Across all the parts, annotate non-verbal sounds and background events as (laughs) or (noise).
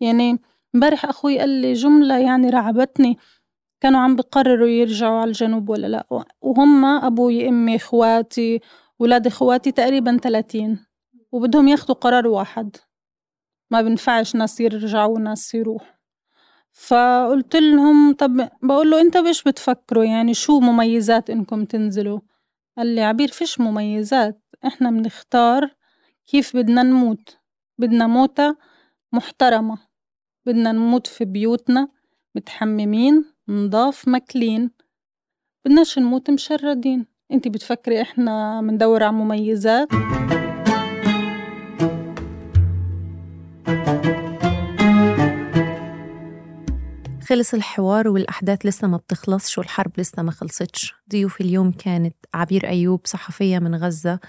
يعني امبارح أخوي قال لي جملة يعني رعبتني. كانوا عم بقرروا يرجعوا على الجنوب ولا لأ؟ وهم أبوي أمي إخواتي ولاد إخواتي تقريبا 30 وبدهم ياخدوا قرار واحد. ما بنفعش ناس يرجعوا وناس يروحوا. فقلت لهم طب بقول له أنت بيش بتفكروا؟ يعني شو مميزات إنكم تنزلوا؟ قال لي عبير فيش مميزات. إحنا بنختار كيف بدنا نموت. بدنا موتة محترمة. بدنا نموت في بيوتنا متحممين نضاف مكلين بدناش نموت مشردين. انت بتفكري إحنا مندور على مميزات؟ خلص الحوار والأحداث لسه ما بتخلصش والحرب لسه ما خلصتش؟ ضيوف اليوم كانت عبير أيوب صحفية من غزة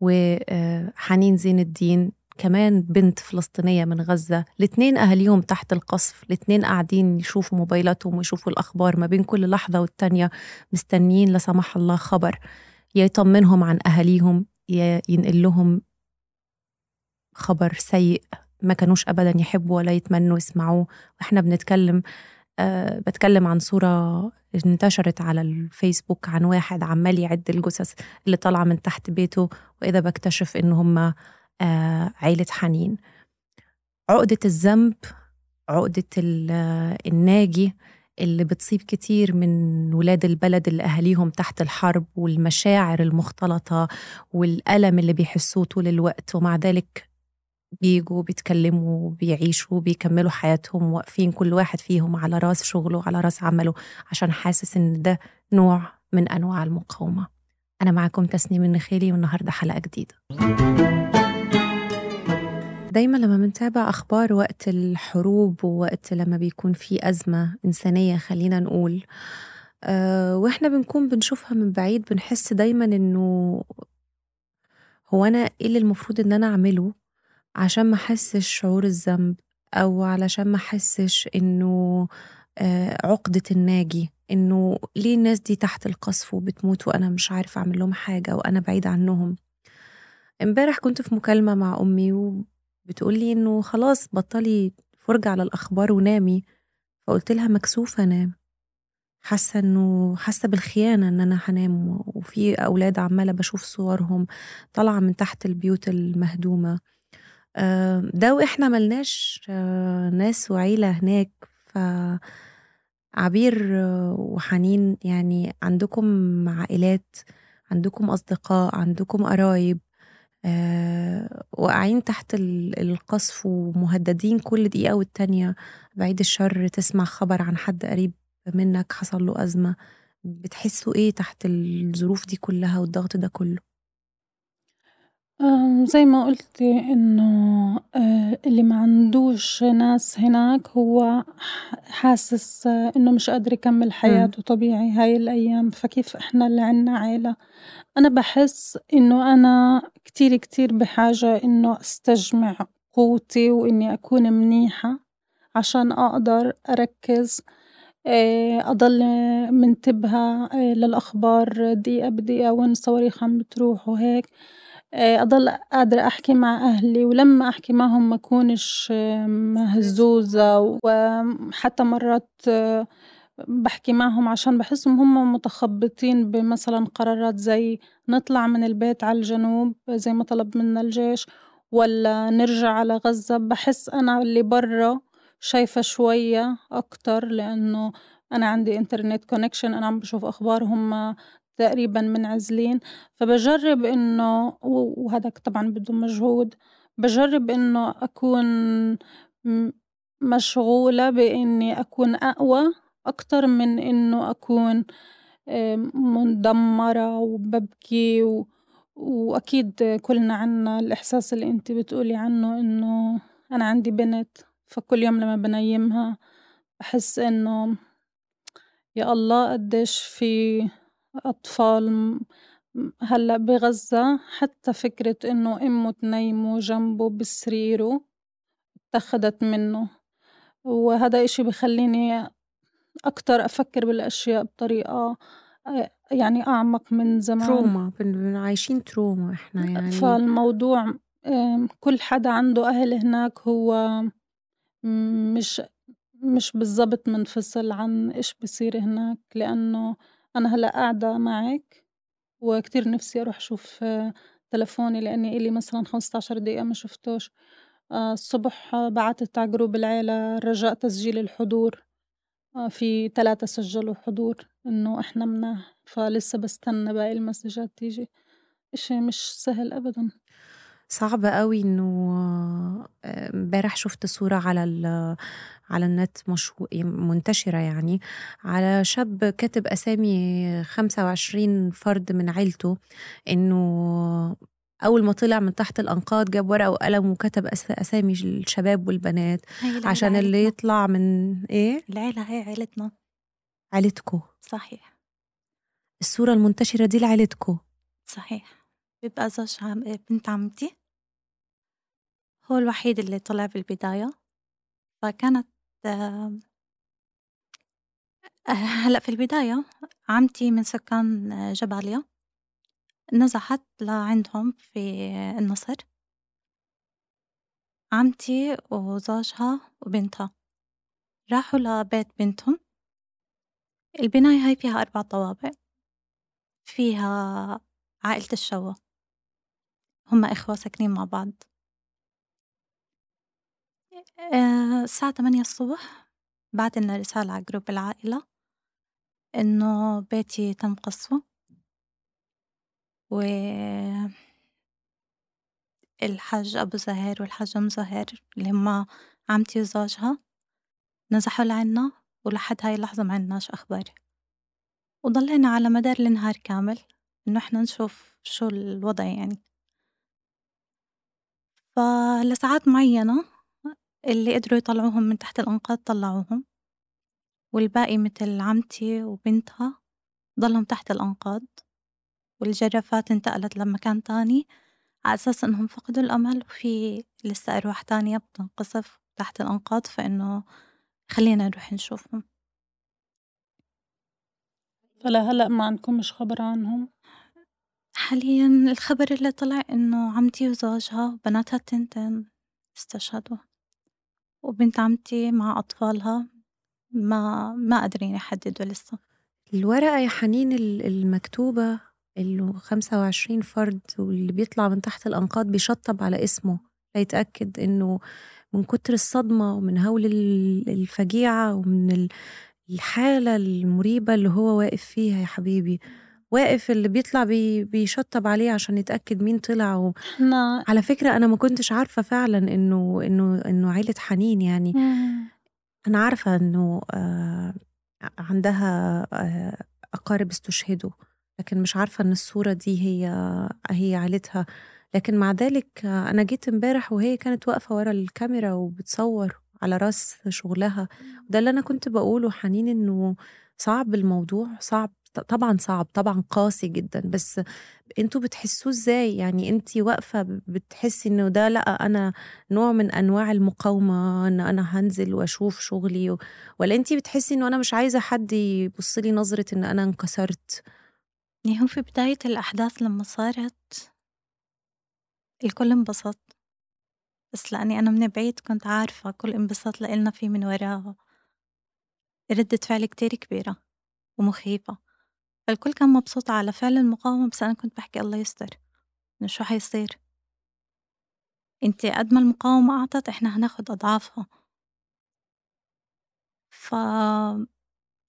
وحنين زين الدين كمان بنت فلسطينية من غزة. الاثنين أهاليهم تحت القصف. الاثنين قاعدين يشوفوا موبايلاتهم ويشوفوا الأخبار ما بين كل لحظة والتانية. مستنيين لسمح الله خبر. يطمنهم عن أهاليهم ينقل لهم خبر سيء ما كانوش أبدا يحبوا ولا يتمنوا يسمعوه. وإحنا بنتكلم أه بتكلم عن صورة انتشرت على الفيسبوك عن واحد عمال يعد الجثث اللي طالعة من تحت بيته. وإذا بكتشف إن هم آه عيلة حنين. عقدة الذنب عقدة الناجي اللي بتصيب كتير من ولاد البلد اللي أهاليهم تحت الحرب والمشاعر المختلطة والألم اللي بيحسوه طول الوقت ومع ذلك بيجوا بيتكلموا بيعيشوا بيكملوا حياتهم واقفين كل واحد فيهم على راس شغله على راس عمله عشان حاسس إن ده نوع من أنواع المقاومة. أنا معكم تسنيم النخيلي والنهاردة حلقة جديدة. دايما لما بنتابع أخبار وقت الحروب ووقت لما بيكون في أزمة إنسانية خلينا نقول أه وإحنا بنكون بنشوفها من بعيد بنحس دايما إنه هو أنا إيه اللي المفروض إن أنا أعمله عشان ما أحسش شعور الذنب أو علشان ما أحسش إنه آه عقدة الناجي إنه ليه الناس دي تحت القصف وبتموت وأنا مش عارفة أعمل لهم حاجة وأنا بعيد عنهم. امبارح كنت في مكالمة مع أمي وبتقولي إنه خلاص بطلي فرجة على الأخبار ونامي. فقلت لها مكسوفة أنام. حاسة إنه حاسة بالخيانة إن أنا هنام. وفي أولاد عمالة بشوف صورهم طالعة من تحت البيوت المهدومة. ده وإحنا ملناش ناس وعيلة هناك. ف عبير وحنين يعني عندكم عائلات عندكم أصدقاء عندكم قرايب واقعين تحت القصف ومهددين كل دقيقة والتانية. بعيد الشر تسمع خبر عن حد قريب منك حصل له أزمة. بتحسوا إيه تحت الظروف دي كلها والضغط ده كله؟ زي ما قُلتِ إنه آه، اللي ما عندوش ناس هناك هو حاسس إنه مش قادر يكمّل حياته طبيعي هاي الأيام، فكيف إحنا اللي عنا عيلة؟ أنا بحس إنه أنا كتير كتير بحاجة إنه أستجمع قوتي وإني أكون منيحة عشان أقدر أركّز آه، أضل منتبهة للأخبار دقيقة بدقيقة وين الصواريخ عم بتروح وهيك. آه، أضل قادرة أحكي مع أهلي ولمّا أحكي معهم ما أكونش مهزوزة وحتى مرات آه، بحكي معهم عشان بحسهم هم متخبطين بمثلًا قرارات زي نطلع من البيت على الجنوب زي ما طلب منا الجيش ولا نرجع على غزة. بحس أنا اللي برا شايفة شوية أكتر لإنه أنا عندي إنترنت كونكشن أنا عم بشوف أخبار هم تقريبًا منعزلين، فبجرب إنه وهذا طبعًا بده مجهود، بجرب إنه أكون مشغولة بإني أكون أقوى أكتر من إنه أكون مندمرة وببكي و وأكيد كلنا عنا الإحساس اللي أنتِ بتقولي عنه إنه أنا عندي بنت فكل يوم لمّا بنيمها بحس إنه يا الله قديش في أطفال هلأ بغزة حتى فكرة إنه أمه تنيمه جنبه بسريره اتّخدت منّه، وهذا إشي بخلّيني أكتر أفكّر بالأشياء بطريقة يعني أعمق من زمان. تروما عايشين تروما إحنا يعني. فالموضوع كل حدا عنده أهل هناك هو مش مش بالضبط منفصل عن إيش بيصير هناك، لإنه أنا هلأ قاعدة معِك وكتير نِفْسي أروح أشوف تليفوني لإني إلي مثلًا 15 دقيقة ما شُفتوش، آه، الصبح بعتت على جروب العيلة رجاء تسجيل الحضور، آه، في ثلاثة سجّلوا حضور إنه إحنا مناح، فلسه باستنى باقي المسجات تيجي، إشي مش سهل أبدًا. صعب أوي إنه امبارح شُفت صورة على ال على النت مشهو منتشرة يعني على شاب كاتب أسامي 25 فرد من عيلته إنه أول ما طلع من تحت الأنقاض جاب ورقة وقلم وكتب أسامي الشباب والبنات عشان اللي. يطلع من إيه؟ العيلة هي عيلتنا. عيلتكو. صحيح. الصورة المنتشرة دي لعيلتكو. صحيح. بيبقى زوج عم... بنت عمتي. هو الوحيد اللي طلع بالبداية فكانت آه، (laughs) هلأ في البداية عمتي من سكان آه، جباليا نزحت لعندهم في النصر. عمتي وزوجها وبنتها راحوا لبيت بنتهم. البناية هاي فيها أربع طوابق فيها عائلة الشوا. هم إخوة ساكنين مع بعض. آه، الساعة تمانية الصبح بعت لنا رسالة على جروب العائلة إنه بيتي تم قصفه. و الحاج أبو زهير والحاج أم زهير اللي هما عمتي وزوجها نزحوا لعنا ولحد هاي اللحظة ما عندناش أخبار. وضلينا على مدار النهار كامل إنه إحنا نشوف شو الوضع يعني. فلساعات معينة اللي قدروا يطلعوهم من تحت الأنقاض طلعوهم والباقي مثل عمتي وبنتها ضلهم تحت الأنقاض والجرافات انتقلت لمكان تاني على أساس إنهم فقدوا الأمل وفي لسه أرواح تانية بتنقصف تحت الأنقاض فإنه خلينا نروح نشوفهم فلهلأ ما عندكمش خبر عنهم؟ حاليا الخبر اللي طلع إنه عمتي وزوجها وبناتها التنتين استشهدوا وبنت عمتي مع أطفالها ما ما قادرين يحددوا لسه. الورقة يا حنين المكتوبة اللي 25 فرد واللي بيطلع من تحت الأنقاض بيشطب على اسمه ليتأكد إنه من كتر الصدمة ومن هول الفجيعة ومن الحالة المريبة اللي هو واقف فيها يا حبيبي. واقف اللي بيطلع بي بيشطب عليه عشان يتأكد مين طلع و... على فكرة أنا ما كنتش عارفة فعلا إنه إنه إنه عيلة حنين يعني. أنا عارفة إنه آه عندها آه أقارب استشهدوا لكن مش عارفة إن الصورة دي هي هي عيلتها. لكن مع ذلك آه أنا جيت امبارح وهي كانت واقفة ورا الكاميرا وبتصور على رأس شغلها. ده اللي أنا كنت بقوله حنين إنه صعب الموضوع صعب طبعا صعب طبعا قاسي جدا بس أنتوا بتحسوه إزاي؟ يعني انت واقفة بتحسي انه ده لأ أنا نوع من أنواع المقاومة إن أنا هنزل وأشوف شغلي و... ولا انت بتحسي انه أنا مش عايزة حد يبص لي نظرة إن أنا انكسرت؟ يعني هو في بداية الأحداث لما صارت الكل انبسط بس لأني أنا من بعيد كنت عارفة كل انبساط لإلنا في من وراها ردة فعل كتير كبيرة ومخيفة. فالكل كان مبسوط على فعل المقاومة بس أنا كنت بحكي الله يستر إنه شو حيصير؟ أنت قد ما المقاومة أعطت إحنا هناخد أضعافها. ف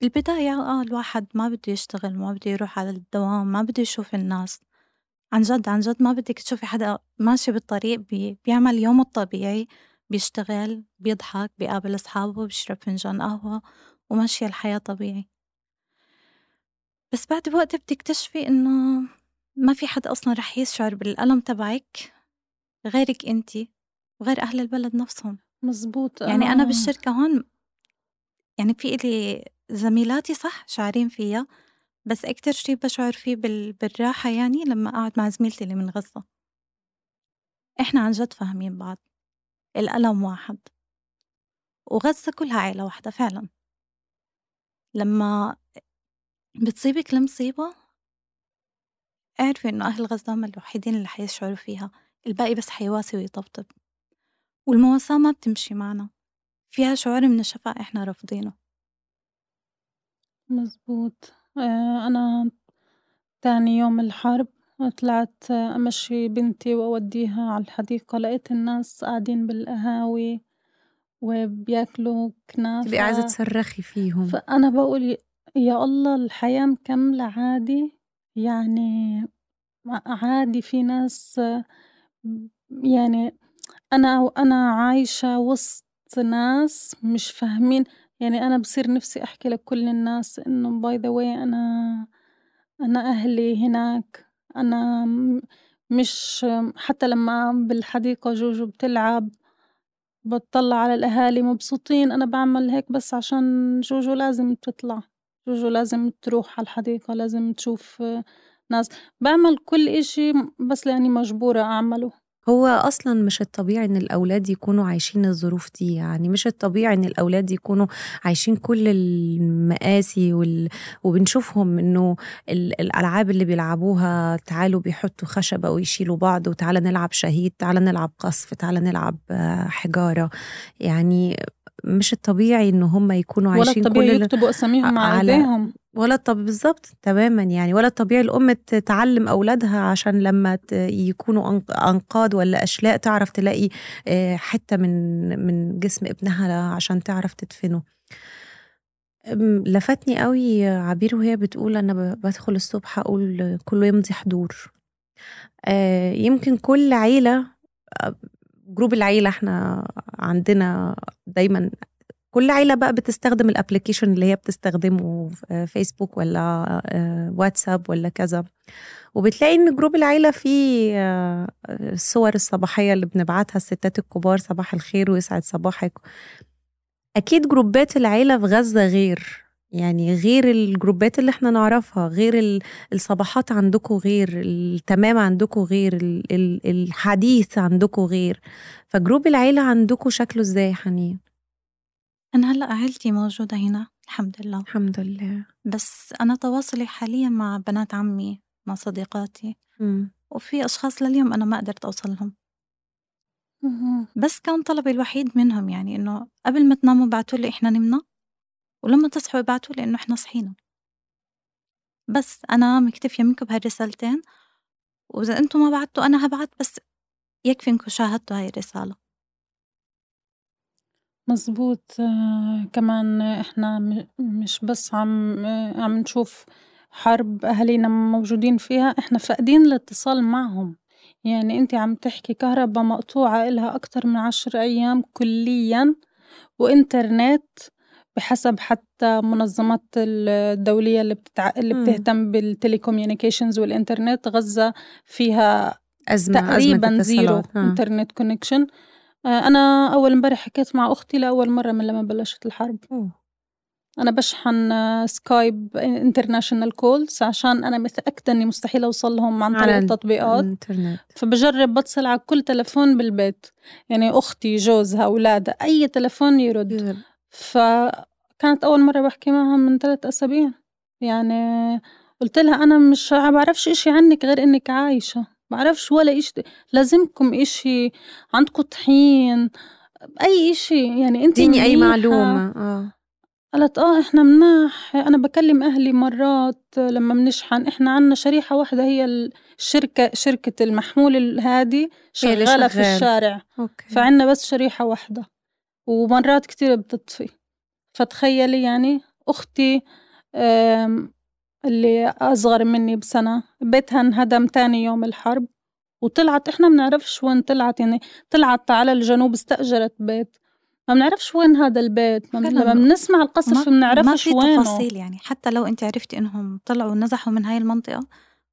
بالبداية آه الواحد ما بده يشتغل ما بده يروح على الدوام ما بده يشوف الناس. عن جد عن جد ما بدك تشوفي حدا ماشي بالطريق بي بيعمل يومه الطبيعي بيشتغل بيضحك بيقابل أصحابه بيشرب فنجان قهوة وماشية الحياة طبيعي. بس بعد بوقت بتكتشفي إنه ما في حد أصلا رح يشعر بالألم تبعك غيرك أنتي وغير أهل البلد نفسهم. مزبوط. يعني أنا بالشركة هون يعني في إلي زميلاتي صح شعرين فيها بس أكتر شي بشعر فيه بالراحة يعني لما أقعد مع زميلتي اللي من غزة. إحنا عن جد فاهمين بعض. الألم واحد. وغزة كلها عيلة واحدة فعلا. لما بتصيبك المصيبة اعرفي إنه أهل غزة هم الوحيدين اللي حيشعروا فيها الباقي بس حيواسي ويطبطب. والمواساة ما بتمشي معنا فيها شعور من الشفاء إحنا رافضينه. مزبوط. آه، أنا تاني يوم الحرب طلعت أمشي بنتي وأوديها على الحديقة لقيت الناس قاعدين بالقهاوي وبياكلوا كنافة. تبقي عايزة تصرخي فيهم. فأنا بقول يا الله الحياة مكملة عادي؟ يعني عادي في ناس يعني أنا أنا عايشة وسط ناس مش فاهمين. يعني أنا بصير نفسي أحكي لكل الناس إنه by the way أنا أنا أهلي هناك. أنا مش حتى لما بالحديقة جوجو بتلعب بتطلع على الأهالي مبسوطين. أنا بعمل هيك بس عشان جوجو لازم تطلع. جوجو لازم تروح على الحديقة لازم تشوف ناس. بعمل كل إشي بس لأني مجبورة أعمله. هو أصلا مش الطبيعي إن الأولاد يكونوا عايشين الظروف دي يعني مش الطبيعي إن الأولاد يكونوا عايشين كل المآسي وال... وبنشوفهم إنه الألعاب اللي بيلعبوها تعالوا بيحطوا خشبة ويشيلوا بعض وتعالى نلعب شهيد تعالى نلعب قصف تعالى نلعب حجارة. يعني مش الطبيعي إن هم يكونوا عايشين ولا الطبيعي كل يكتبوا أساميهم على إيديهم. ولا طب بالظبط تماما يعني. ولا الطبيعي الأم تعلم أولادها عشان لما يكونوا أنقاض ولا أشلاء تعرف تلاقي آه، حتة من من جسم ابنها عشان تعرف تدفنه. لفتني قوي عبير وهي بتقول أنا بدخل الصبح أقول كله يمضي حضور. آه، يمكن كل عيلة آه، group العيلة إحنا عندنا دايما كل عيلة بقى بتستخدم ال application اللي هي بتستخدمه فيسبوك ولا آه، واتساب ولا كذا. وبتلاقي إن group العيلة فيه آه، الصور الصباحية اللي بنبعتها الستات الكبار صباح الخير ويسعد صباحك. أكيد جروبات العيلة في غزة غير. يعني غير الجروبات اللي إحنا نعرفها غير الصباحات عندكم غير التمام عندكم غير الحديث عندكم غير. فجروب العيلة عندكم شكله إزاي حنين؟ أنا هلأ عيلتي موجودة هنا الحمد لله. الحمد لله. بس أنا تواصلي حاليا مع بنات عمي مع صديقاتي. م. وفي أشخاص لليوم أنا ما قدرت أوصلهم. بس كان طلبي الوحيد منهم يعني إنه قبل ما تناموا بعتوا لي إحنا نمنا. ولما تصحوا بعتوا لي إنه إحنا صحينا. بس أنا مكتفية منكم بهالرسالتين وإذا أنتم ما بعتوا أنا هبعت بس يكفي إنكم شاهدتوا هاي الرسالة. مظبوط آه، كمان إحنا مش بس عم آه، عم نشوف حرب أهالينا موجودين فيها إحنا فاقدين الاتصال معهم. يعني أنت عم تحكي كهربا مقطوعة إلها أكتر من عشر أيام كليا وإنترنت بحسب حتى منظمات الدولية اللي, بتتع... اللي بتهتم بال telecommunications والإنترنت غزة فيها أزمة تقريبا أزمة zero internet connection آه، أنا أول امبارح حكيت مع أختي لأول مرة من لما بلشت الحرب. أنا بشحن Skype international calls عشان أنا متأكدة إني مستحيل أوصل لهم عن طريق التطبيقات. الإنترنت. فبجرب بتصل على كل تلفون بالبيت. يعني أختي جوزها أولادها أي تلفون يرد. فكانت أول مرة بحكي معها من ثلاث أسابيع. يعني قلت لها أنا مش بعرفش إشي عنك غير إنك عايشة. بعرفش ولا إشي. لازمكم إشي. عندكم طحين. أي إشي. يعني أنت اديني أي معلومة. آه. قالت آه إحنا مناح. أنا بكلم أهلي مرات. لما بنشحن إحنا عنا شريحة واحدة هي الشركة شركة المحمول هادي شغالة في الشارع. أوكي. فعنا بس شريحة واحدة. ومرات كتير بتطفي فتخيلي يعني أختي اللي أصغر مني بسنة بيتها انهدم تاني يوم الحرب وطلعت. إحنا بنعرفش وين طلعت يعني طلعت على الجنوب استأجرت بيت. ما بنعرفش وين هذا البيت. لما بنسمع القصص ما بنعرفش وينه ما في تفاصيل يعني. حتى لو أنت عرفتي إنهم طلعوا ونزحوا من هاي المنطقة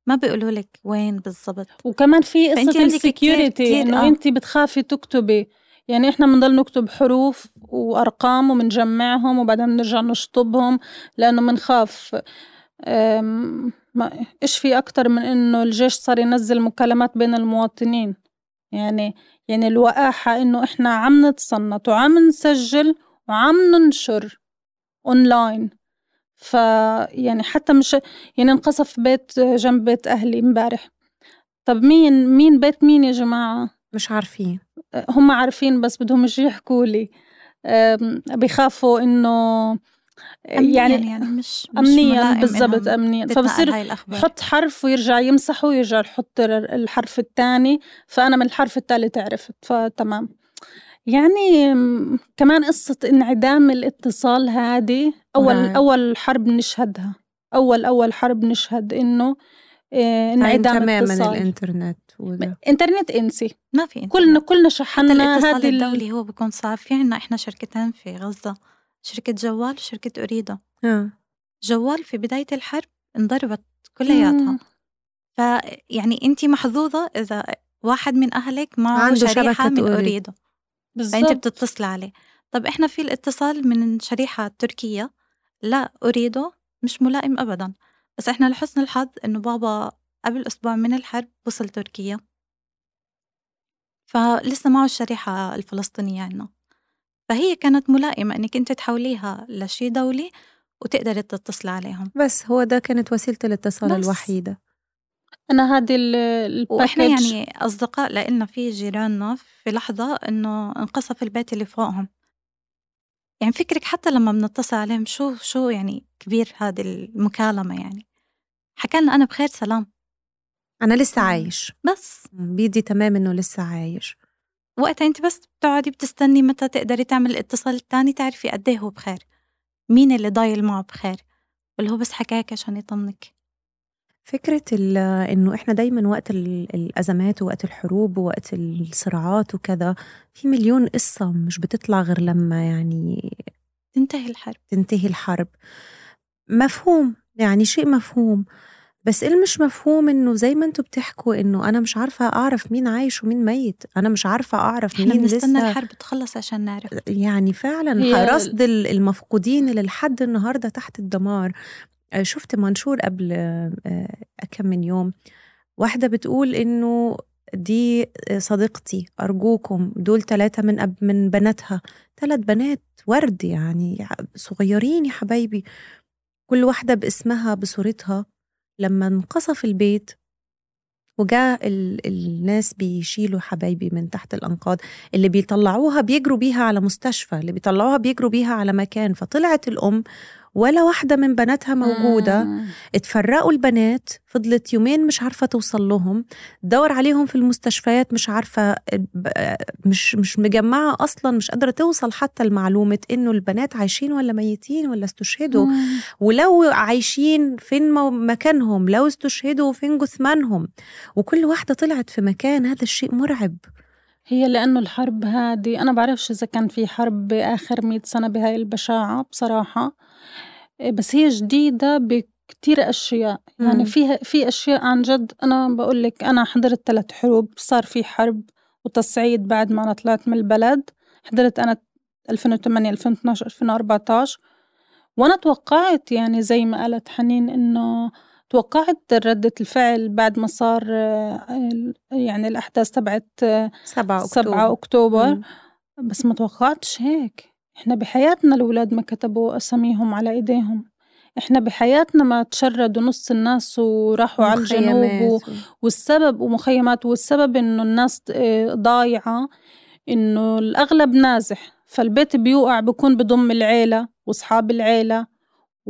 ما بيقولوا لك وين بالضبط. وكمان في قصة ال security إنه آه. أنت بتخافي تكتبي. يعني إحنا بنضل نكتب حروف وأرقام وبنجمعهم وبعدين بنرجع نشطبهم لأنه بنخاف ما إيش في أكتر من إنه الجيش صار ينزل مكالمات بين المواطنين؟ يعني يعني الوقاحة إنه إحنا عم نتصنت وعم نسجل وعم ننشر أونلاين فيعني حتى مش يعني انقصف بيت جنب بيت أهلي امبارح. طب مين مين بيت مين يا جماعة؟ مش عارفين. هم عارفين بس بدهم يجي يحكوا لي. بخافوا إنه يعني يعني مش, مش أمنيا بالضبط أمنيا. فبصير يحط حرف ويرجع يمسحه ويرجع يحط الحرف الثاني. فأنا من الحرف الثالث عرفت فتمام. يعني كمان قصة انعدام الاتصال هذه أول نعم. أول حرب نشهدها أول أول حرب نشهد إنه آه، انعدام تماما الإنترنت. وده. إنترنت إنسي. ما في إنترنت. كلنا كلنا شحنا هذا الدولي هو بيكون صعب في عنا إحنا شركتين في غزة. شركة جوال وشركة أريدا آه. جوال في بداية الحرب انضربت كلياتها. فيعني انت محظوظة إذا واحد من أهلك معه شريحة من أريدا بالزبط. فأنت بتتصل عليه. طب إحنا في الاتصال من شريحة تركية. لا أريده مش ملائم أبدا. بس إحنا لحسن الحظ إنه بابا قبل أسبوع من الحرب وصل تركيا. فلسه معه الشريحة الفلسطينية عنا فهي كانت ملائمة إنك أنت تحوليها لشي دولي وتقدري تتصلي عليهم. بس هو ده كانت وسيلة الاتصال الوحيدة. أنا هذه ال وإحنا يعني أصدقاء لإلنا في جيراننا في لحظة إنه انقصف البيت اللي فوقهم. يعني فكرك حتى لما بنتصل عليهم شو شو يعني كبير هذه المكالمة يعني. حكى لنا أنا بخير سلام. أنا لسه عايش. بس. بيدي تمام إنه لسه عايش. وقتها أنت بس بتقعدي بتستني متى تقدري تعمل الاتصال الثاني تعرفي قد إيه هو بخير. مين اللي ضايل معه بخير؟ واللي هو بس حكاك عشان يطمنك. فكرة إنه إحنا دايما وقت الأزمات ووقت الحروب ووقت الصراعات وكذا في مليون قصة مش بتطلع غير لما يعني تنتهي الحرب. تنتهي الحرب. مفهوم يعني شيء مفهوم. بس اللي مش مفهوم إنه زي ما أنتم بتحكوا إنه أنا مش عارفة أعرف مين عايش ومين ميت؟ أنا مش عارفة أعرف مين لسه الحرب تخلص عشان نعرف. يعني فعلا رصد المفقودين اللي لحد النهارده تحت الدمار. آه، شفت منشور قبل آه، كم من يوم؟ واحدة بتقول إنه دي صديقتي أرجوكم دول ثلاثة من أب من بناتها. ثلاث بنات ورد يعني صغيرين يا حبايبي. كل واحدة باسمها بصورتها. لما انقصف البيت وجاء الناس بيشيلوا حبايبي من تحت الأنقاض اللي بيطلعوها بيجروا بيها على مستشفى اللي بيطلعوها بيجروا بيها على مكان فطلعت الأم ولا واحدة من بناتها موجودة مم. اتفرقوا البنات فضلت يومين مش عارفة توصل لهم دور عليهم في المستشفيات مش عارفة مش مش مجمعة أصلا مش قادرة توصل حتى لمعلومة إنه البنات عايشين ولا ميتين ولا استشهدوا مم. ولو عايشين فين مكانهم لو استشهدوا فين جثمانهم وكل واحدة طلعت في مكان هذا الشيء مرعب هي لأنه الحرب هذه أنا بعرفش إذا كان في حرب بآخر مئة سنة بهاي البشاعة بصراحة. بس هي جديدة بكتير أشياء. يعني فيها في أشياء عن جد. أنا بقول لك أنا حضرت ثلاث حروب. صار في حرب وتصعيد بعد ما أنا طلعت من البلد. حضرت أنا 2008 2012 2014 وأنا توقعت يعني زي ما قالت حنين إنه توقعت ردة الفعل بعد ما صار يعني الأحداث تبعت 7 أكتوبر, 7 أكتوبر بس ما توقعتش هيك. إحنا بحياتنا الأولاد ما كتبوا أساميهم على إيديهم. إحنا بحياتنا ما تشردوا نص الناس وراحوا على الجنوب و... والسبب ومخيمات. والسبب إنه الناس آه، ضايعة إنه الأغلب نازح. فالبيت بيوقع بكون بضم العيلة وأصحاب العيلة.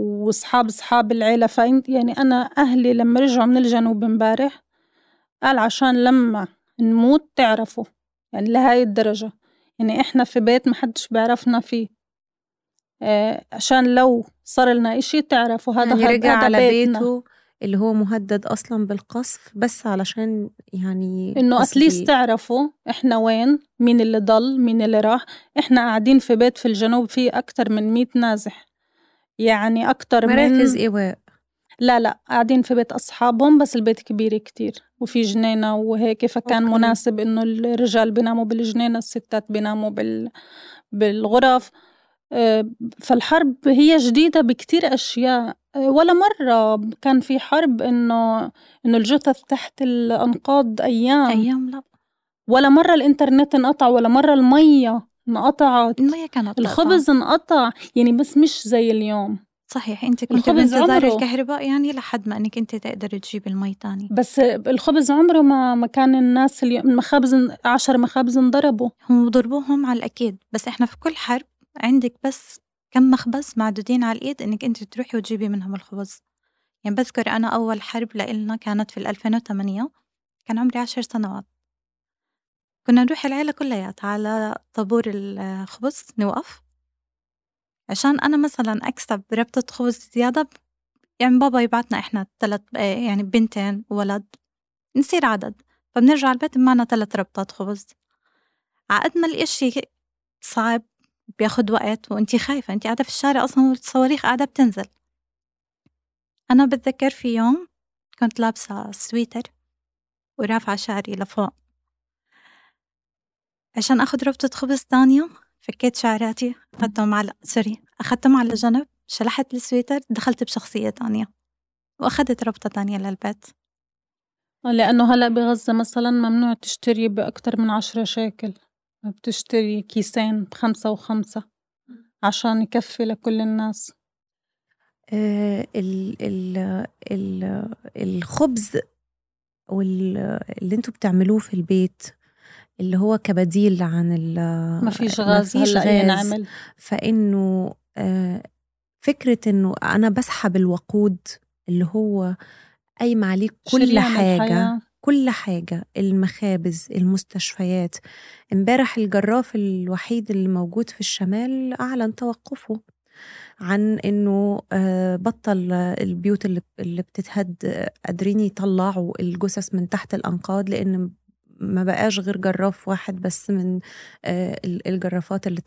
وأصحاب أصحاب العيلة فأنت يعني أنا أهلي لما رجعوا من الجنوب امبارح قال عشان لما نموت تعرفوا يعني لهاي الدرجة. يعني إحنا في بيت ما حدش بيعرفنا فيه. آه عشان لو صار لنا إشي تعرفوا هذا يعني رجع على بيتنا. بيته اللي هو مهدد أصلا بالقصف بس علشان يعني إنه أتليست تعرفوا إحنا وين مين اللي ضل مين اللي راح. إحنا قاعدين في بيت في الجنوب فيه أكتر من مئة نازح. يعني أكتر من مراكز إيواء. لا لا قاعدين في بيت أصحابهم بس البيت كبير كتير وفي جنينة وهيك فكان أوكي. مناسب إنه الرجال بيناموا بالجنينة الستات بيناموا بال... بالغرف. آه، فالحرب هي جديدة بكتير أشياء. آه، ولا مرة كان في حرب إنه إنه الجثث تحت الأنقاض أيام. أيام لا. ولا مرة الإنترنت انقطع ولا مرة المية انقطعت. المية كانت الخبز انقطع. يعني بس مش زي اليوم. صحيح انت كنت بانتظار الكهرباء يعني لحد ما انك انت تقدري تجيبي المي تاني. بس الخبز عمره ما ما كان الناس اليوم المخابز 10 مخابز انضربوا. هم ضربوهم على الأكيد. بس إحنا في كل حرب عندك بس كم مخبز معدودين على الإيد إنِّك أنتِ تروحي وتجيبي منهم الخبز، يعني بذكر أنا أول حرب لإلنا كانت في الألفين وتمانية كان عمري عشر سنوات، كنا نروح العيلة كلّياتها على طابور الخبز نوقف. عشان أنا مثلًا أكسب ربطة خبز زيادة يعني بابا يبعتنا إحنا تلات يعني بنتين وولد نصير عدد. فبنرجع البيت معنا تلات ربطات خبز. عقد ما الإشي صعب بياخد وقت وأنتي خايفة أنتي قاعدة في الشارع أصلا والصواريخ قاعدة بتنزل. أنا بتذكر في يوم كنت لابسة سويتر ورافعة شعري لفوق. عشان أخد ربطة خبز تانية فكيت شعراتي أخدتهم على sorry أخدتهم على جنب شلحت السويتر دخلت بشخصية تانية وأخدت ربطة تانية للبيت لأنه هلأ بغزة مثلًا ممنوع تشتري بأكتر من عشرة شيكل، بتشتري كيسين بخمسة وخمسة عشان يكفي لكل الناس. آه، ال ال ال الخبز وال اللي أنتوا بتعملوه في البيت اللي هو كبديل عن ال ما فيش غاز هلا ينعمل فإنه آه، فكرة إنه أنا بسحب الوقود اللي هو قايمة عليه كل الحياة. كل حاجة المخابز المستشفيات. امبارح الجراف الوحيد اللي موجود في الشمال أعلن توقفه عن إنه آه، بطل البيوت اللي اللي بتتهد قادرين يطلعوا الجثث من تحت الأنقاض لأن ما بقاش غير جراف واحد بس من آه، الجرافات اللي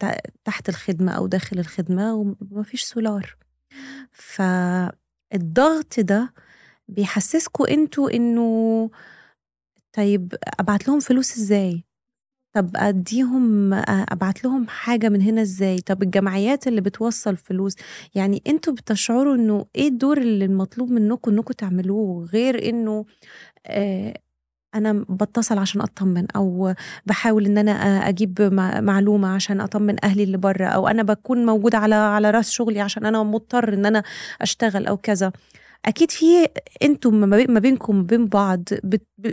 تحت الخدمة أو داخل الخدمة وما فيش سولار. فالضغط ده بيحسسكوا أنتوا انه طيب أبعت لهم فلوس إزاي؟ طب أديهم أبعت لهم حاجة من هنا إزاي؟ طب الجمعيات اللي بتوصل فلوس يعني أنتوا بتشعروا انه إيه الدور اللي المطلوب منكم انكم تعملوه غير انه آه أنا بتصل عشان أطمن أو بحاول إن أنا أجيب معلومة عشان أطمن أهلي اللي بره أو أنا بكون موجودة على على راس شغلي عشان أنا مضطر إن أنا أشتغل أو كذا. أكيد في أنتم ما بينكم وبين بعض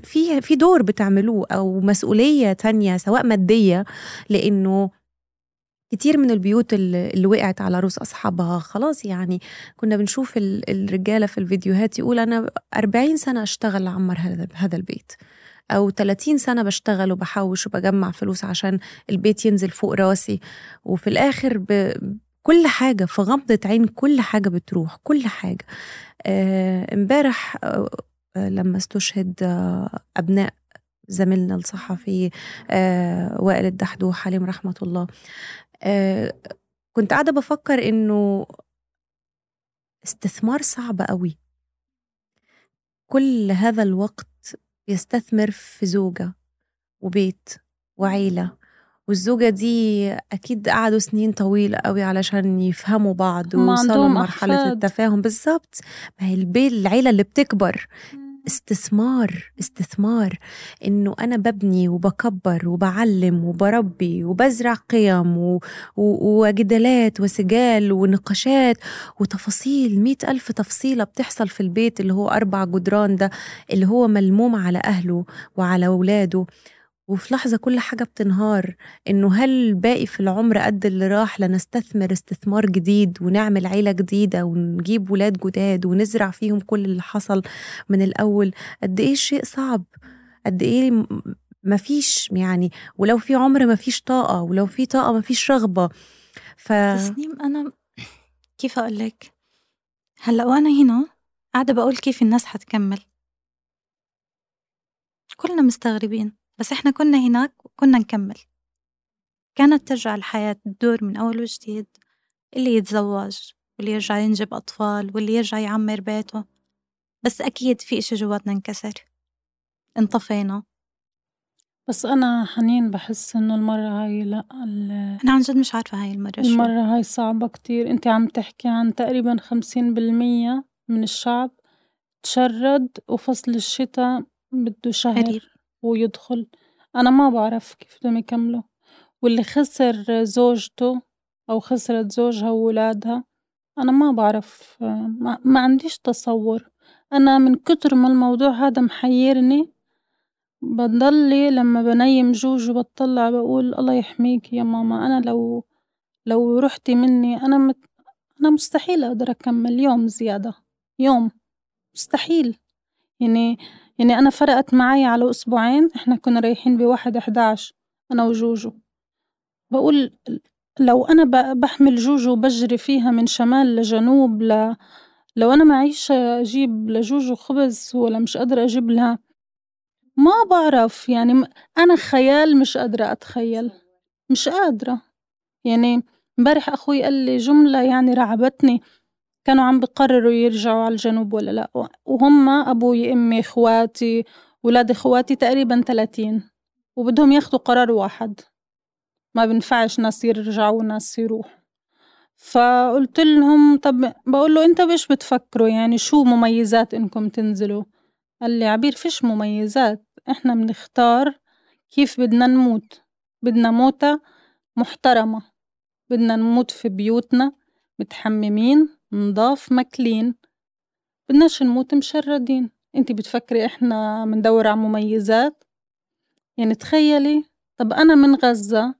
في في دور بتعملوه أو مسؤولية تانية سواء مادية لأنه كتير من البيوت اللي وقعت على رؤوس أصحابها. خلاص يعني كنا بنشوف الرجالة في الفيديوهات يقول أنا 40 سنة أشتغل لعمر هذا البيت أو 30 سنة بشتغل وبحوش وبجمع فلوس عشان البيت ينزل فوق راسي. وفي الآخر ب... كل حاجة في غمضة عين كل حاجة بتروح كل حاجة. آه، امبارح آه لما استشهد آه أبناء زميلنا الصحفي وائل الدحدوح عليهم رحمة الله. كنت قاعدة بفكر إنه استثمار صعب قوي. كل هذا الوقت يستثمر في زوجة وبيت وعيلة والزوجة دي أكيد قعدوا سنين طويلة قوي علشان يفهموا بعض ووصلوا لمرحلة التفاهم. بالظبط. ما هي البيت العيلة اللي بتكبر. استثمار استثمار. إنه أنا ببني وبكبر وبعلم وبربي وبزرع قيم و... و... وجدالات وسجال ونقاشات وتفاصيل مئة ألف تفصيلة بتحصل في البيت اللي هو أربع جدران ده اللي هو ملموم على أهله وعلى أولاده. وفي لحظة كل حاجة بتنهار إنه هل باقي في العمر قد اللي راح لنستثمر استثمار جديد ونعمل عيلة جديدة ونجيب ولاد جداد ونزرع فيهم كل اللي حصل من الأول؟ قد إيه الشيء صعب؟ قد إيه مفيش يعني ولو في عمر مفيش طاقة ولو في طاقة مفيش رغبة. ف تسنيم أنا كيف أقول لك؟ هلأ وأنا هنا قاعدة بقول كيف الناس حتكمل. كلنا مستغربين. بس إحنا كنا هناك وكنا نكمل. كانت ترجع الحياة تدور من أول وجديد اللي يتزوج واللي يرجع ينجب أطفال واللي يرجع يعمر بيته. بس أكيد في إشي جواتنا انكسر. انطفينا. بس أنا حنين بحس إنه المرة هاي لأ أنا عن جد مش عارفة هاي المرة شو. المرة هاي صعبة كتير. أنت عم تحكي عن تقريبا خمسين بالمية من الشعب تشرد وفصل الشتاء بده شهر. ويدخل. أنا ما بعرف كيف بدهم يكملوا. واللي خسر زوجته أو خسرت زوجها وولادها أنا ما بعرف ما, ما عنديش تصور. أنا من كتر ما الموضوع هذا محيرني بضلي لما بنيم جوج وبطلع بقول الله يحميك يا ماما أنا لو لو رُحتِ منّي أنا مت أنا مستحيل أقدر أكمّل يوم زيادة، يوم مستحيل، يعني يعني أنا فرقت معايا على أسبوعين إحنا كنا رايحين بواحد إحداعش أنا وجوجو، باقول لو أنا ب باحمل جوجو وبجري فيها من شمال لجنوب ل لو أنا معيش أجيب لجوجو خبز ولا مش قادرة أجيب لها ما بعرف يعني أنا خيال مش قادرة أتخيّل، مش قادرة، يعني امبارح أخوي قال لي جملة يعني رعبتني، كانوا عم بيقرروا يرجعوا على الجنوب والّا لأ، وهُم أبوي، أمي، إخواتي، ولاد إخواتي تقريبًا تلاتين وبدهم ياخدوا قرار واحد، ما بينفعش ناس يرجعوا وناس يروحوا، فقُلت لهم طَب باقول له أنت بإيش بتفكروا يعني شو مميزات إنكم تنزلوا؟ قال لي عبير فيش مميزات. إحنا بنختار كيف بدنا نموت، بدنا موتة محترمة، بدنا نموت في بيوتنا متحمّمين. نضاف ماكلين، بدناش نموت مشردين، أنتِ بتفكري إحنا مندوّر على مميزات؟ يعني تخيّلي طَب أنا من غزّة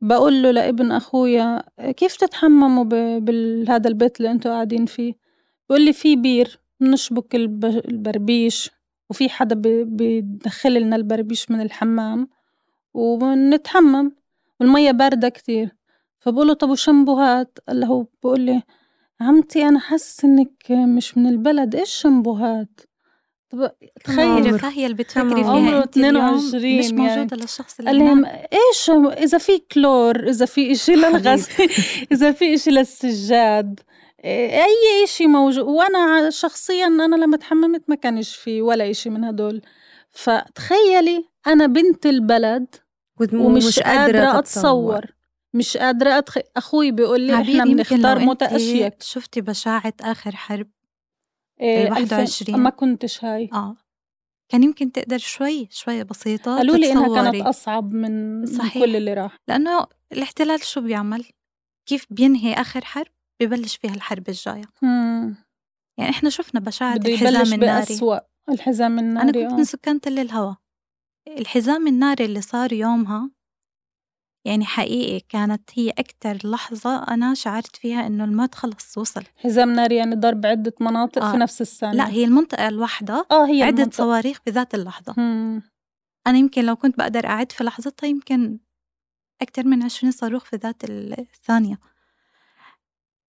باقول له لابن أخويا كيف تتحمّموا ب بال هادا البيت اللي أنتم قاعدين فيه؟ بيقول لي في بير بنشبك الب البربيش وفي حدا بيدخّل لنا البربيش من الحمّام وبنتحمّم والمية باردة كتير، فباقول له طَب وشامبوهات؟ قال هو بيقول لي عمتي أنا حاسس إنِّك مش من البلد. إيش شامبوهات؟ طَب تخيّلي الرفاهية اللي بتفكري فيها عمره أنتِ اليوم 22 مش يعني. موجودة للشخص اللي قال. إيش إذا في كلور، إذا في إشي للغسل، (laughs) إذا في إشي للسجّاد، أي إشي موجو وأنا شخصيًا أنا لمّا اتحمّمت ما كانش في ولا إشي من هادول، فتخيّلي أنا بنت البلد وم ومش ومش قادرة أتصوّر، مش قادرة أتخ أخوي بيقول لي إحنا بنختار لو موتة أنتِ أشيك شُفتِ بشاعة آخر حرب آآ ال21 ألفين ما كنتش هاي، آه، كان يمكن تقدر شوي، شوي بسيطة قالوا لي إنها كانت أصعب من من صحيح. كل اللي راح. لإنه الاحتلال شو بيعمل؟ كيف بينهي آخر حرب ببلش فيها الحرب الجاية،. يعني إحنا شُفنا بشاعة الحزام الناري، بأسوأ الحزام أنا الناري كنت آه. من سكان تل الهوا، الحزام الناري اللي صار يومها يعني حقيقي كانت هي أكتر لحظة أنا شعرت فيها إنه الموت خلص وصل، حزام ناري يعني ضرب عدة مناطق آه. في نفس الثانية. لأ هي المنطقة الواحدة آه هي عدة المنطقة. صواريخ بذات اللحظة، إمم. أنا يمكن لو كنت باقدر أعد في لحظتها يمكن أكتر من 20 صاروخ في ذات ال الثانية،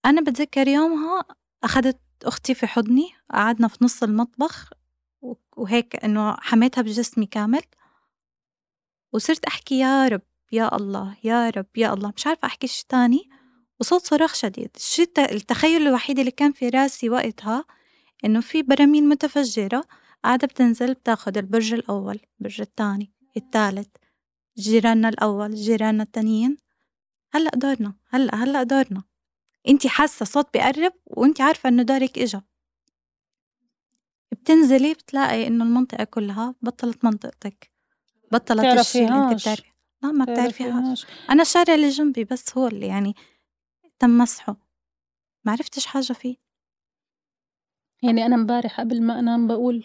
أنا باتذكر يومها أخدت أختي في حضني قعدنا في نص المطبخ وهيك إنه حميتها بجسمي كامل، وصرت أحكي يا رب، يا الله، يا رب، يا الله، مش عارفة أحكي شي تاني. وصوت صراخ شديد، الشي الت التخيل الوحيد اللي كان في راسي وقتها إنه في براميل متفجرة قاعدة بتنزل بتاخد البرج الأول، البرج التاني، التالت، جيراننا الأول، جيراننا التانيين، هلأ دورنا، هلأ هلأ دورنا، أنتِ حاسة صوت بيقرب وأنتِ عارفة إنه دورِك إجا، بتنزلي بتلاقي إنه المنطقة كلها بطلت منطقتك، بطلت الشي اللي. بتعرفيه، لا ما بتعرفيهاش،. أنا الشارع اللي جنبي بس هو اللي يعني تم مسحه، ما عرفتش حاجة فيه. يعني أنا امبارح قبل ما أنام باقول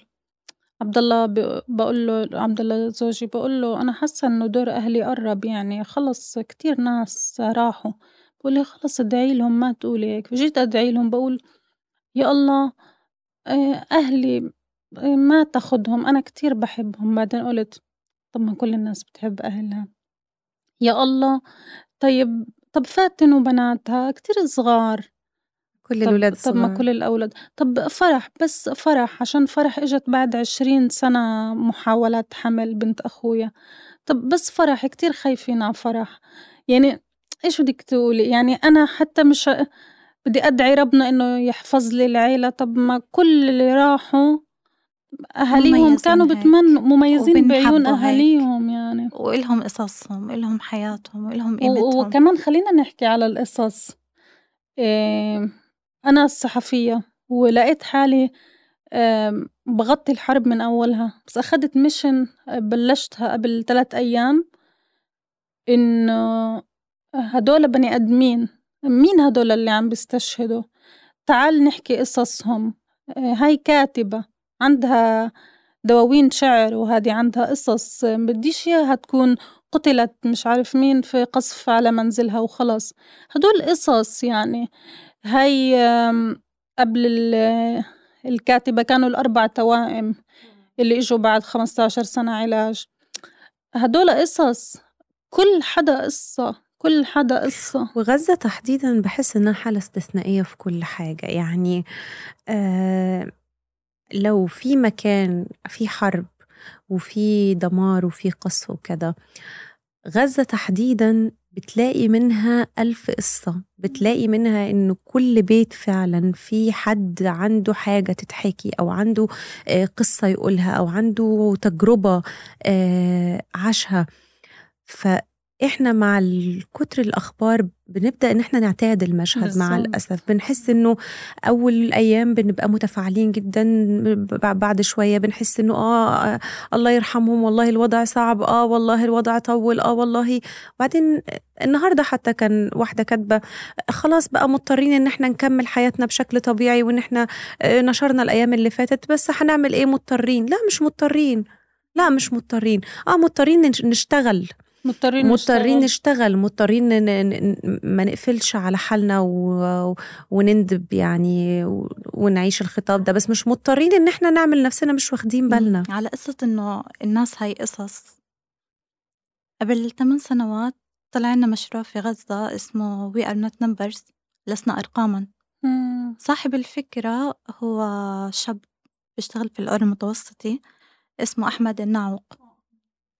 عبد الله ب باقول له عبد الله زوجي باقول له أنا حاسة إنه دور أهلي قرّب يعني. خلص كتير ناس راحوا، بيقول لي خلص ادعي لهم ما تقولي هيك، فجيت أدعي لهم باقول يا الله آآ أهلي آآ ما تاخدهم. أنا كتير باحبهم، بعدين قُلت طب ما كل الناس بتحب أهلها، يا الله طيب طب فاتن وبناتها كتير صغار. كل طب الولاد طب ما. كل الأولاد طب فرح بس فرح عشان فرح إجت بعد 20 سنة محاولات حمل بنت أخويا، طب بس فرح كتير خايفين على فرح، يعني إيش بدِك تقولي؟ يعني أنا حتى مش بدي أدعي ربنا إنه يحفظ لي العيلة، طب ما كل اللي راحوا مميزين كانوا بتمنوا مميزين بعيون. أهاليهم يعني. وإلهم قصصهم، إلهم حياتهم، إلهم و قيمتهم. وكمان خلّينا نحكي على القصص، آمم أنا الصحفية ولقيت حالي آمم باغطّي الحرب من أولها، بس أخدت mission بلّشتها قبل 3 أيام إنه هادول بني آدمين، مين هادول اللي عم بيستشهدوا؟ تعال نحكي قصصهم، آآ هاي كاتبة عندها دواوين شعر وهادي عندها قصص، بديش إياها تكون قتلت مش عارف مين في قصف على منزلها وخلاص. هدول قصص يعني. هاي قبل الكاتبة كانوا الأربع توائم اللي إجوا بعد 15 سنة علاج. هدول قصص كل حدا قصة كل حدا قصة. وغزة تحديدا بحس إنها حالة استثنائية في كل حاجة. يعني آه لو في مكان في حرب وفي دمار وفي قصف وكذا غزة تحديدا بتلاقي منها ألف قصة بتلاقي منها إنه كل بيت فعلا في حد عنده حاجة تتحكي أو عنده آه، قصة يقولها أو عنده تجربة آه، عاشها. فإحنا مع كتر الأخبار بنبدأ إن إحنا نعتاد المشهد بالزبط. مع الأسف. بنحس إنه أول الأيام بنبقى متفاعلين جدا بعد شوية بنحس إنه آه الله يرحمهم والله الوضع صعب آه والله الوضع طول آه والله. وبعدين النهارده حتى كان واحدة كاتبة خلاص بقى مضطرين إن إحنا نكمل حياتنا بشكل طبيعي وإن إحنا آه، نشرنا الأيام اللي فاتت بس هنعمل إيه؟ مضطرين. لا مش مضطرين. لا مش مضطرين. آه مضطرين نشتغل. مضطرين مضطرين نشتغل. مضطرين ما نقفلش على حالنا و... ونندب يعني ونعيش الخطاب ده. بس مش مضطرين إن إحنا نعمل نفسنا مش واخدين بالنا. على قصة إنه الناس هاي قصص. قبل 8 سنوات طلع لنا مشروع في غزة اسمه We are not numbers لسنا أرقاما. صاحب الفكرة هو شاب بيشتغل في القرى المتوسطي اسمه أحمد النعوق.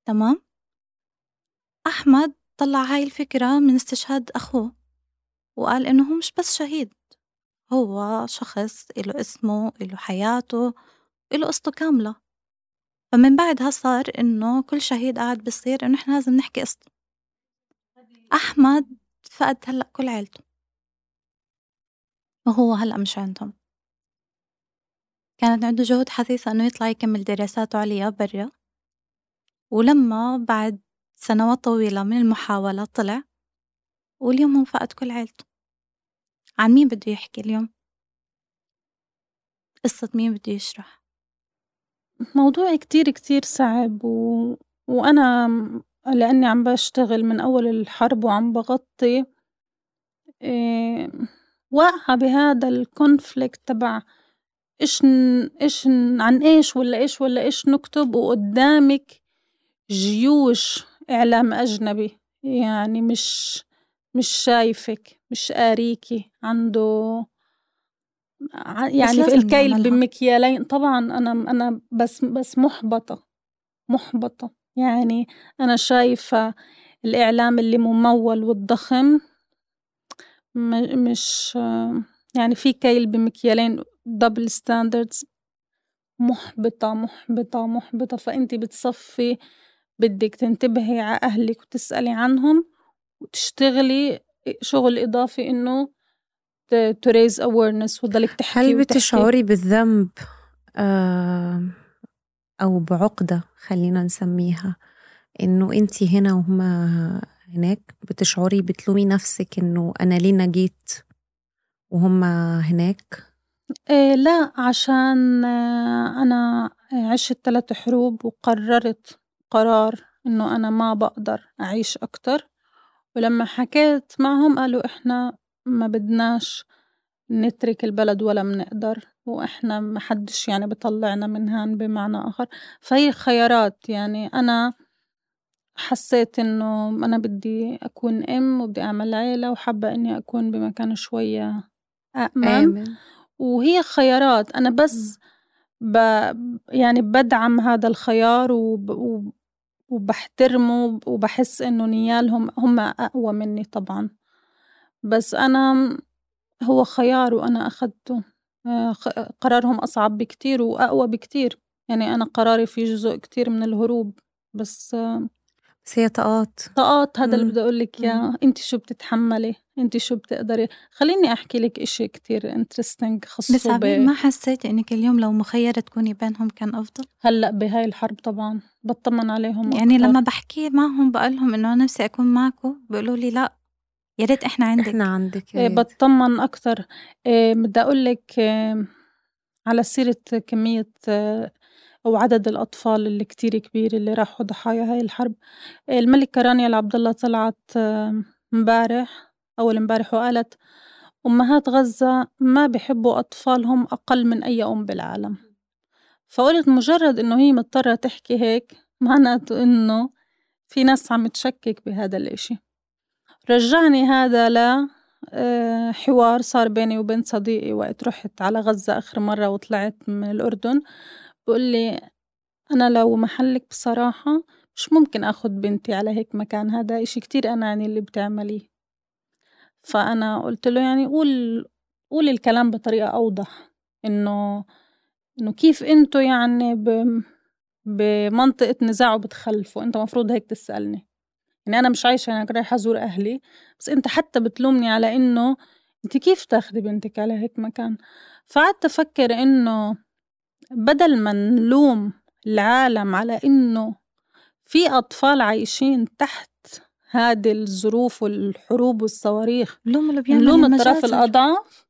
تمام؟ أحمد طلع هاي الفكرة من استشهاد أخوه وقال إنه هو مش بس شهيد هو شخص إله اسمه إله حياته إله قصته كاملة. فمن بعدها صار إنه كل شهيد قاعد بصير إنه إحنا لازم نحكي قصته. أحمد فقد هلأ كل عيلته. وهو هلأ مش عندهم. كانت عنده جهود حثيثة إنه يطلع يكمل دراساته عليا برا. ولما بعد سنوات طويلة من المحاولة طلع واليوم هو فقد كل عيلته عن مين بده يحكي اليوم؟ قصة مين بده يشرح؟ موضوع كتير كتير صعب و... وأنا لأني عم بشتغل من أول الحرب وعم بغطي إيه... واقعة بهذا الكونفليكت تبع إيش. إيش. عن إيش ولا إيش ولا إيش نكتب وقدامك جيوش إعلام أجنبي. يعني مش مش شايفك مش قاريكي عنده يعني الكيل بمكيالين. طبعا أنا أنا بس بس محبطة محبطة. يعني أنا شايفة الإعلام اللي ممول والضخم مش يعني في كيل بمكيالين double standards محبطة محبطة محبطة. فأنت بتصفي بدِّك تنتبهي على أهلِك وتسألي عنهم وتشتغلي شغل إضافي إنه to raise awareness وتضلِك تحكي هل بتشعري بالذنب آه أو بعقدة خلّينا نسميها إنه أنتِ هنا وهُم هناك بتشعري بتلومي نفسِك إنه أنا ليه نجيت وهُم هناك؟ إيه لأ عشان أنا عِشت ثلاث حروب وقررت قرار إنه أنا ما بقدر أعيش أكتر. ولما حكيت معهم قالوا إحنا ما بدناش نترك البلد ولا منقدر وإحنا ما حدش يعني بطلعنا من هان بمعنى آخر. فهي خيارات يعني أنا حسيت إنه أنا بدي أكون أم وبدي أعمل عيلة وحابة إني أكون بمكان شوية أأمن. آمن. وهي خيارات أنا بس ب يعني بدعم هذا الخيار وب... وبحترمه وبحس إنه نيالهم هم أقوى مني طبعا. بس أنا هو خيار وأنا أخدته آه، قرارهم أصعب بكتير وأقوى بكتير. يعني أنا قراري في جزء كتير من الهروب. بس بس هي طاقات طاقات هذا اللي بدي أقول لك إياه. أنت شو بتتحملي؟ أنت شو بتقدري؟ خليني أحكي لك إشي كتير انترستنج خصو بس عبير ما حسيتي إنك اليوم لو مخيرة تكوني بينهم كان أفضل؟ هلأ بهاي الحرب طبعا. بطمن عليهم يعني أكتر. لما بحكي معهم بقول لهم إنه أنا نفسي أكون معكم بيقولوا لي لأ. يا ريت إحنا عندك. إحنا عندك إيه بطمن أكتر. إيه بدي أقول لك إيه على سيرة كمية أو عدد الأطفال اللي كتير كبير اللي راحوا ضحايا هاي الحرب. الملكة رانيا العبد الله طلعت امبارح أول امبارح وقالت أمهات غزة ما بحبوا أطفالهم أقل من أي أم بالعالم. فقُلت مجرّد إنه هي مضطرة تحكي هيك معناته إنه في ناس عم تشكّك بهذا الإشي، رجّعني هذا ل آه، حوار صار بيني وبين صديقي وقت رُحت على غزّة آخر مرّة وطلعت من الأردن. بيقول لي أنا لو محلِك بصراحة مش ممكن آخُد بنتي على هيك مكان هذا إشي كتير أناني اللي بتعمليه، فأنا قُلت له يعني قول قولي الكلام بطريقة أوضح إنه إنه كيف أنتوا يعني بمنطقة نزاع وبتخلفوا أنت مفروض هيك تسألني. يعني أنا مش عايشة هناك رايحة أزور أهلي بس أنت حتى بتلومني على إنه أنت كيف تاخدي بنتك على هيك مكان؟ فقعدت أفكر إنه بدل ما نلوم العالم على إنه في أطفال عايشين تحت هذه الظروف والحروب والصواريخ نلوم اللي بيعمل نلوم الطرف الأضعف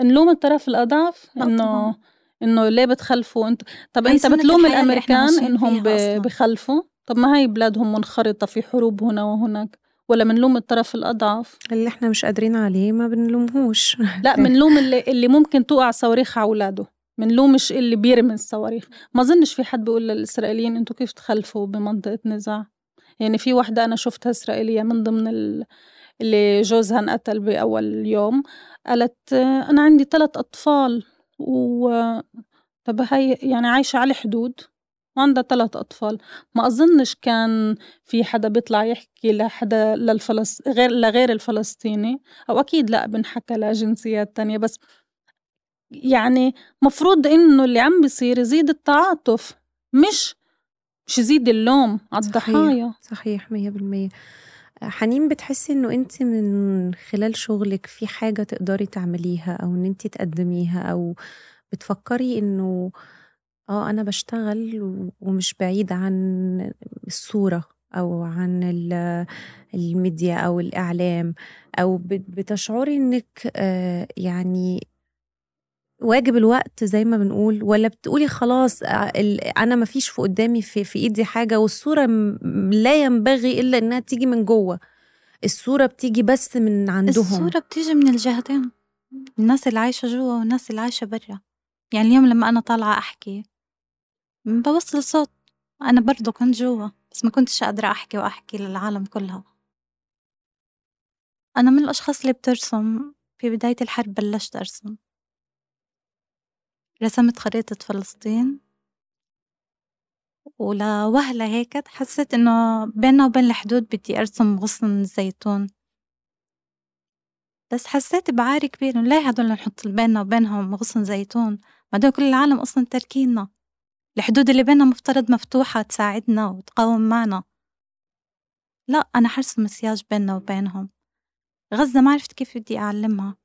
نلوم الطرف الأضعف إنه إنه ليه بتخلفوا؟ أنت طب أنت بتلوم الأمريكان إنهم بخلفوا؟ طب ما هي بلادهم منخرطة في حروب هنا وهناك ولا بنلوم الطرف الأضعف اللي إحنا مش قادرين عليه ما بنلومهوش. لا (laughs) بنلوم اللي, اللي ممكن توقع صواريخ على أولاده. بنلومش اللي بيرمي الصواريخ. ما ظنش في حد بيقول للإسرائيليين أنتوا كيف تخلفوا بمنطقة نزاع. يعني في واحدة أنا شفتها إسرائيلية من ضمن اللي جوزها انقتل بأول يوم قالت أنا عندي ثلاث أطفال و طب هي يعني عايشة على الحدود وعندها ثلاث أطفال. ما أظنش كان في حدا بيطلع يحكي لحدا للفلس غير لغير الفلسطيني أو أكيد لا بنحكى لجنسيات تانية. بس يعني مفروض إنه اللي عم بيصير يزيد التعاطف مش مش يزيد اللوم على الضحايا. صحيح مية بالمية. حنين بتحسي إنه أنتِ من خلال شغلِك في حاجة تقدري تعمليها أو إن أنتِ تقدّميها أو بتفكّري إنه آه أنا بشتغل ومش بعيد عن الصورة أو عن الميديا أو الإعلام أو بتشعري إنِّك آه، يعني واجب الوقت زي ما بنقول ولا بتقولي خلاص أنا ما فيش في قدامي في, في إيدي حاجة والصورة لا ينبغي إلا إنها تيجي من جوه. الصورة بتيجي بس من عندهم. الصورة بتيجي من الجهتين. الناس اللي عايشة جوا والناس اللي عايشة برا. يعني اليوم لما أنا طالعة أحكي بوصل صوت. أنا برضه كنت جوا بس ما كنتش قادرة أحكي وأحكي للعالم كلها. أنا من الأشخاص اللي بترسم في بداية الحرب بلشت أرسم. رسمت خريطة فلسطين. ولوهلة هيك حسيت إنه بيننا وبين الحدود بدي أرسم غصن الزيتون بس حسيت بعاري كبير ليه هدول نحط بيننا وبينهم غصن زيتون؟ بعدين كل العالم أصلا تركينا. الحدود اللي بيننا مفترض مفتوحة تساعدنا وتقاوم معنا. لا أنا حرسم سياج بيننا وبينهم. غزة ما عرفت كيف بدي أعلمها.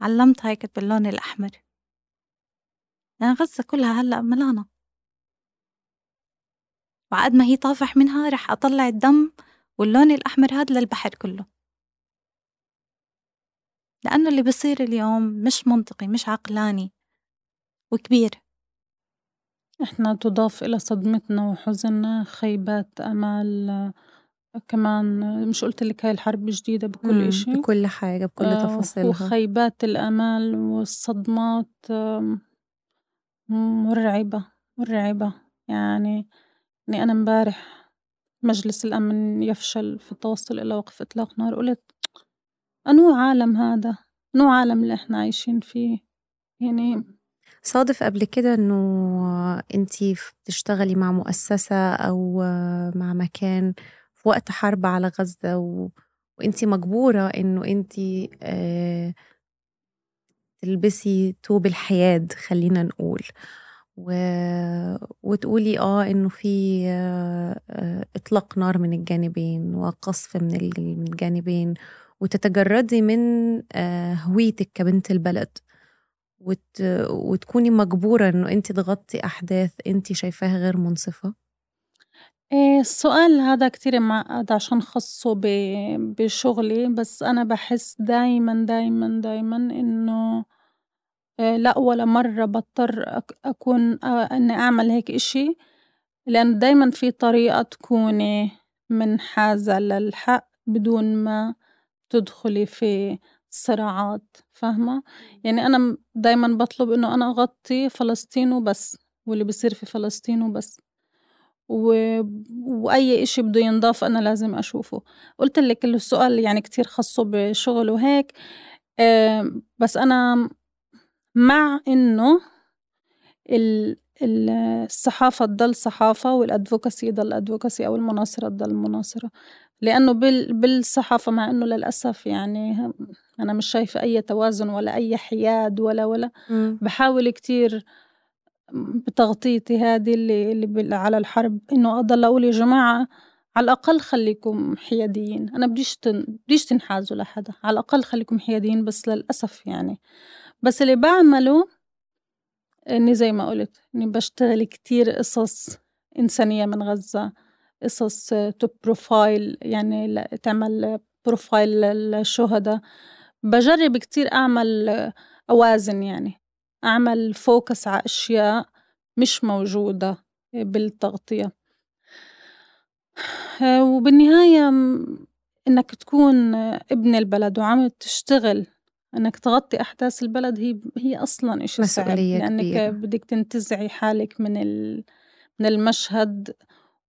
علمتها هيك باللون الأحمر. يعني غزة كلها هلأ ملانة. وعقد ما هي طافح منها رح أطلع الدم واللون الأحمر هذا للبحر كله. لأنه اللي بصير اليوم مش منطقي مش عقلاني وكبير. إحنا تضاف إلى صدمتنا وحزننا خيبات أمال كمان مش قلت لك هاي الحرب جديدة بكل إشي؟ بكل حاجة بكل آه تفاصيلها. وخيبات الأمال والصدمات مرعبة، مرعبة، يعني إني أنا امبارح مجلس الأمن يفشل في التوصل إلى وقف إطلاق نار، قُلت أنو عالم هذا؟ أنو عالم اللي إحنا عايشين فيه؟ يعني صادف قبل كده إنه أنتِ بتشتغلي مع مؤسسة أو مع مكان في وقت حرب على غزة و وأنتِ مجبورة إنه أنتِ آه تلبسي توب الحياد خلّينا نقول، و وتقولي آه إنه في آه، إطلاق نار من الجانبين وقصف من الجانبين، وتتجردي من آه، هويتِك كبنت البلد، وت وتكوني مجبورة إنه أنتِ تغطّي أحداث أنتِ شايفاها غير مُنصِفة؟ آه، السؤال هذا كتير معقد عشان خصّه بشغلي، بس أنا بحس دايمًا، دايمًا، دايمًا إنه آه، لأ ولا مرة بضطر أكون آه، إني أعمل هيك إشي لأن دايما في طريقة تكوني منحازة للحق بدون ما تدخلي في صراعات فاهمة؟ يعني أنا دايما بطلب إنه أنا أغطي فلسطين وبس واللي بصير في فلسطين وبس. و... وأي إشي بده ينضاف أنا لازم أشوفه. قلت لك السؤال يعني كتير خاصه بشغل وهيك. أه بس أنا مع إنه ال... الصحافة تضل صحافة والأدفوكسي يضل أدفوكسي أو المناصرة تضل مناصرة. لأنه بال... بالصحافة مع إنه للأسف يعني أنا مش شايفة أي توازن ولا أي حياد ولا ولا. م. بحاول كتير بتغطيتي هذه اللي, اللي على الحرب إنه أضل أقول يا جماعة على الأقل خليكم حياديين. أنا بديش تن... بديش تنحازوا لحدا على الأقل خليكم حياديين بس للأسف يعني. بس اللي بعمله إني زي ما قلت إني بشتغل كتير قصص إنسانية من غزة قصص to profile يعني تعمل profile للشهداء. بجرب كتير أعمل أوازن يعني. أعمل فوكس على أشياء مش موجودة بالتغطية. وبالنهاية إنك تكون ابن البلد وعم تشتغل إنك تغطي أحداث البلد هي هي أصلا شيء صعب لأنك كبيرة. بدك تنتزعي حالك من من المشهد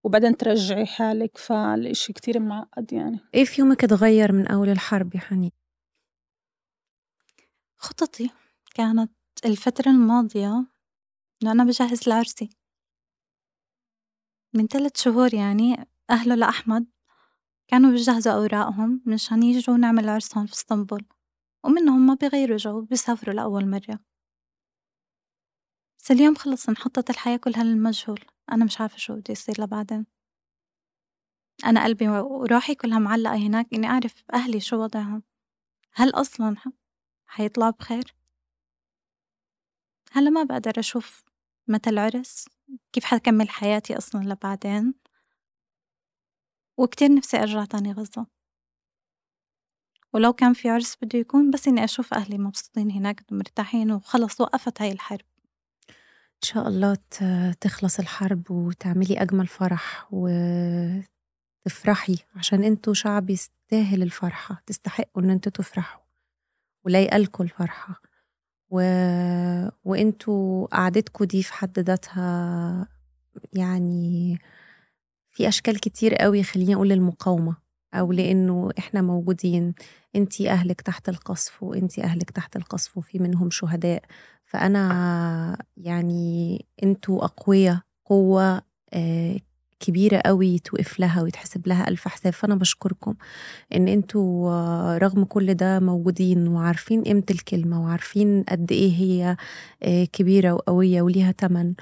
وبعدين ترجعي حالك فالإشي كتير معقد يعني. إيه في يومك تغير من أول الحرب يا حنين؟ خططي كانت الفترة الماضية إنه أنا بجهز لعرسي. من ثلاث شهور يعني أهله لأحمد كانوا بيجهزوا أوراقهم مشان يجوا نعمل عرسهم في إسطنبول ومنهم ما بيغيروا جو بيسافروا لأول مرة. بس اليوم خلص انحطت الحياة كلها للمجهول أنا مش عارفة شو بده يصير لبعدين. أنا قلبي وروحي كلها معلقة هناك إني أعرف أهلي شو وضعهم. هل أصلا حيطلعوا بخير؟ هلا ما بقدر أشوف متى العرس كيف حكمل حياتي أصلا لبعدين؟ وكتير نفسي أرجع تاني غزة. ولو كان في عرس بده يكون بس إني أشوف أهلي مبسوطين هناك مرتاحين وخلص وقفت هاي الحرب. إن شاء الله تخلص الحرب وتعملي أجمل فرح وتفرحي عشان أنتوا شعب يستاهل الفرحة تستحقوا إن أنتوا تفرحوا ولايقالكوا الفرحة. و... وانتوا قعدتكوا دي في حد ذاتها يعني في أشكال كتير قوي خليني أقول المقاومة أو لأنه إحنا موجودين أنتي أهلك تحت القصف وأنتي أهلك تحت القصف وفي منهم شهداء. فأنا يعني أنتوا أقوياء قوة آه، كبيرة قوي توقف لها ويتحسب لها ألف حساب. فأنا بشكركم إن أنتوا آه، رغم كل ده موجودين وعارفين قيمة الكلمة وعارفين قد إيه هي آه، كبيرة وقوية وليها تمن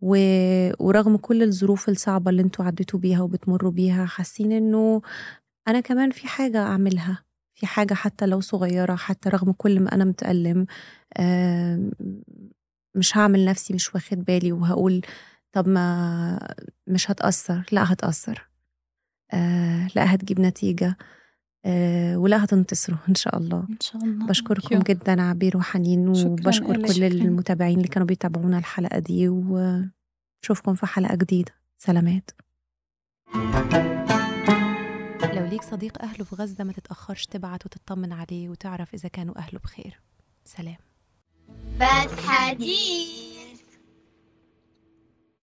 ورغم كل الظروف الصعبة اللي أنتوا عديتوا بيها وبتمروا بيها حاسين إنه أنا كمان في حاجة أعملها في حاجة حتى لو صغيرة حتى رغم كل ما أنا متألم مش هعمل نفسي مش واخد بالي وهقول طب ما مش هتأثر لا هتأثر. آه لا هتجيب نتيجة. آه ولا هتنتصروا (laughs) إن شاء الله. إن شاء الله. بشكركم جدا عبير وحنين وبشكر كل المتابعين اللي كانوا بيتابعونا الحلقة دي ونشوفكم في حلقة جديدة. سلامات. لو ليك صديق أهله في غزة ما تتأخرش تبعت وتطمن عليه وتعرف إذا كانوا أهله بخير. سلام. فتحة